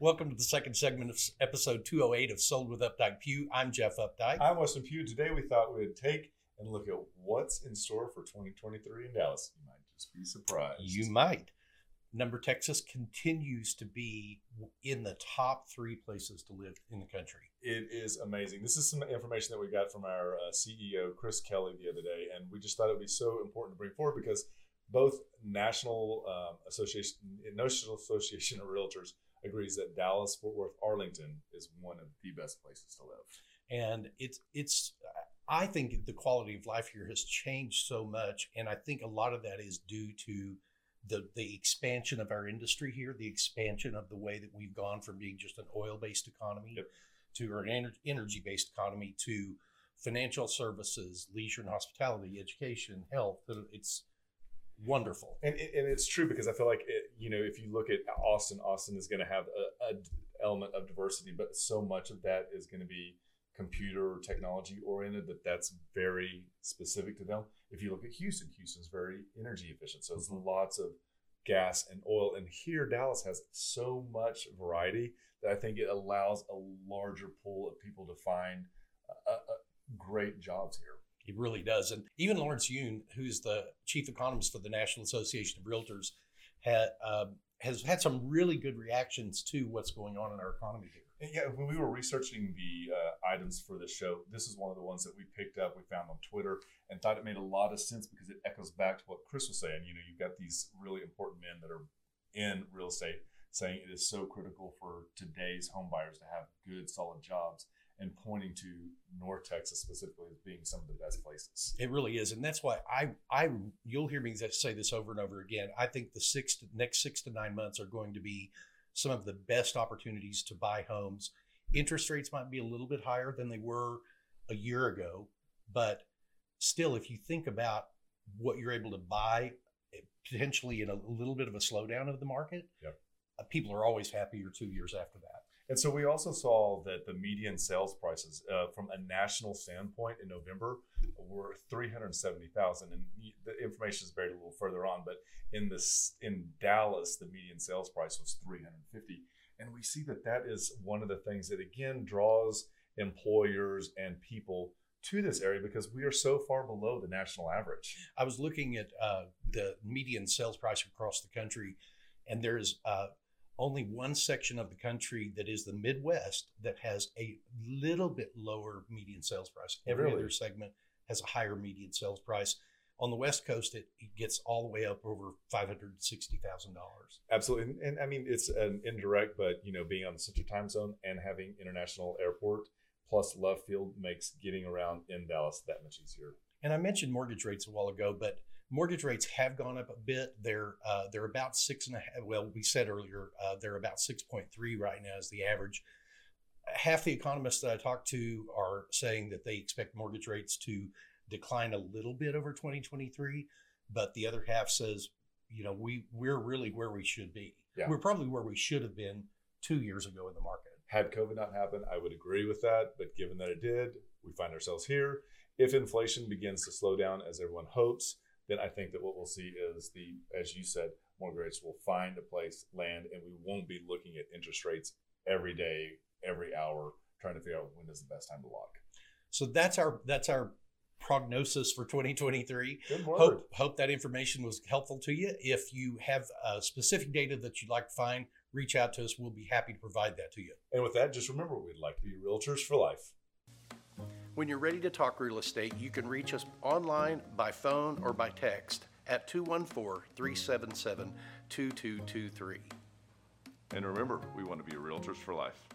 Welcome to the second segment of episode 208 of Sold with Updike Pugh. I'm Jeff Updike. I'm Weston Pugh. Today we thought we would take and look at what's in store for 2023 in Dallas. You might just be surprised. You might. Number Texas continues to be in the top three places to live in the country. It is amazing. This is some information that we got from our uh, CEO, Chris Kelly, the other day, and we just thought it would be so important to bring forward because both National um, Association, National Association of Realtors agrees that Dallas, Fort Worth, Arlington is one of the best places to live. and it's it's i think the quality of life here has changed so much and i think a lot of that is due to the the expansion of our industry here the expansion of the way that we've gone from being just an oil based economy Yep. to or an energy based economy to financial services leisure and hospitality education health it's wonderful And, and it's true because I feel like it, you know if you look at Austin, Austin is going to have a, element of diversity, but so much of that is going to be computer or technology oriented that that's very specific to them. If you look at Houston, Houston's very energy efficient, so there's lots of gas and oil. And here, Dallas has so much variety that I think it allows a larger pool of people to find uh, uh, great jobs here. It really does. And even Lawrence Yun, who's the chief economist for the National Association of Realtors, um, has had some really good reactions to what's going on in our economy here. Yeah, when we were researching the uh, items for the show, this is one of the ones that we picked up, we found on Twitter, and thought it made a lot of sense because it echoes back to what Chris was saying. You know, you've got these really important men that are in real estate saying it is so critical for today's home buyers to have good, solid jobs, and pointing to North Texas specifically as being some of the best places. It really is, and that's why I, I, you'll hear me say this over and over again. I think the six to, next six to nine months are going to be some of the best opportunities to buy homes. Interest rates might be a little bit higher than they were a year ago, but still, if you think about what you're able to buy, eh, potentially in a little bit of a slowdown of the market, Yep. uh, people are always happier two years after that. And so we also saw that the median sales prices uh, from a national standpoint in November were 370,000 and the information is buried a little further on but in this in Dallas the median sales price was 350 and we see that that is one of the things that again draws employers and people to this area because we are so far below the national average. I was looking at uh, the median sales price across the country, and there's uh, only one section of the country that is the Midwest that has a little bit lower median sales price. Every Really? other segment has a higher median sales price. On the West Coast, it, it gets all the way up over five hundred sixty thousand dollars. Absolutely, and, and I mean it's an indirect, but you know, being on the Central Time Zone and having international airport plus love field makes getting around in Dallas that much easier. And I mentioned mortgage rates a while ago, but mortgage rates have gone up a bit. They're uh, they're about six and a half. Well, we said earlier uh, they're about six point three right now is the average. Half the economists that I talked to are saying that they expect mortgage rates to decline a little bit over 2023, but the other half says, you know, we we're really where we should be. Yeah. We're probably where we should have been two years ago in the market. Had COVID not happened, I would agree with that. But given that it did, we find ourselves here. If inflation begins to slow down as everyone hopes, then I think that what we'll see is the, as you said, mortgage rates will find a place, land, and we won't be looking at interest rates every day, every hour, trying to figure out when is the best time to lock. So that's our that's our prognosis for 2023. Good word. Hope hope that information was helpful to you. If you have uh, specific data that you'd like to find, reach out to us. We'll be happy to provide that to you. And with that, just remember we'd like to be realtors for life. When you're ready to talk real estate, you can reach us online, by phone, or by text at 214 377 2223. And remember, we want to be realtors for life.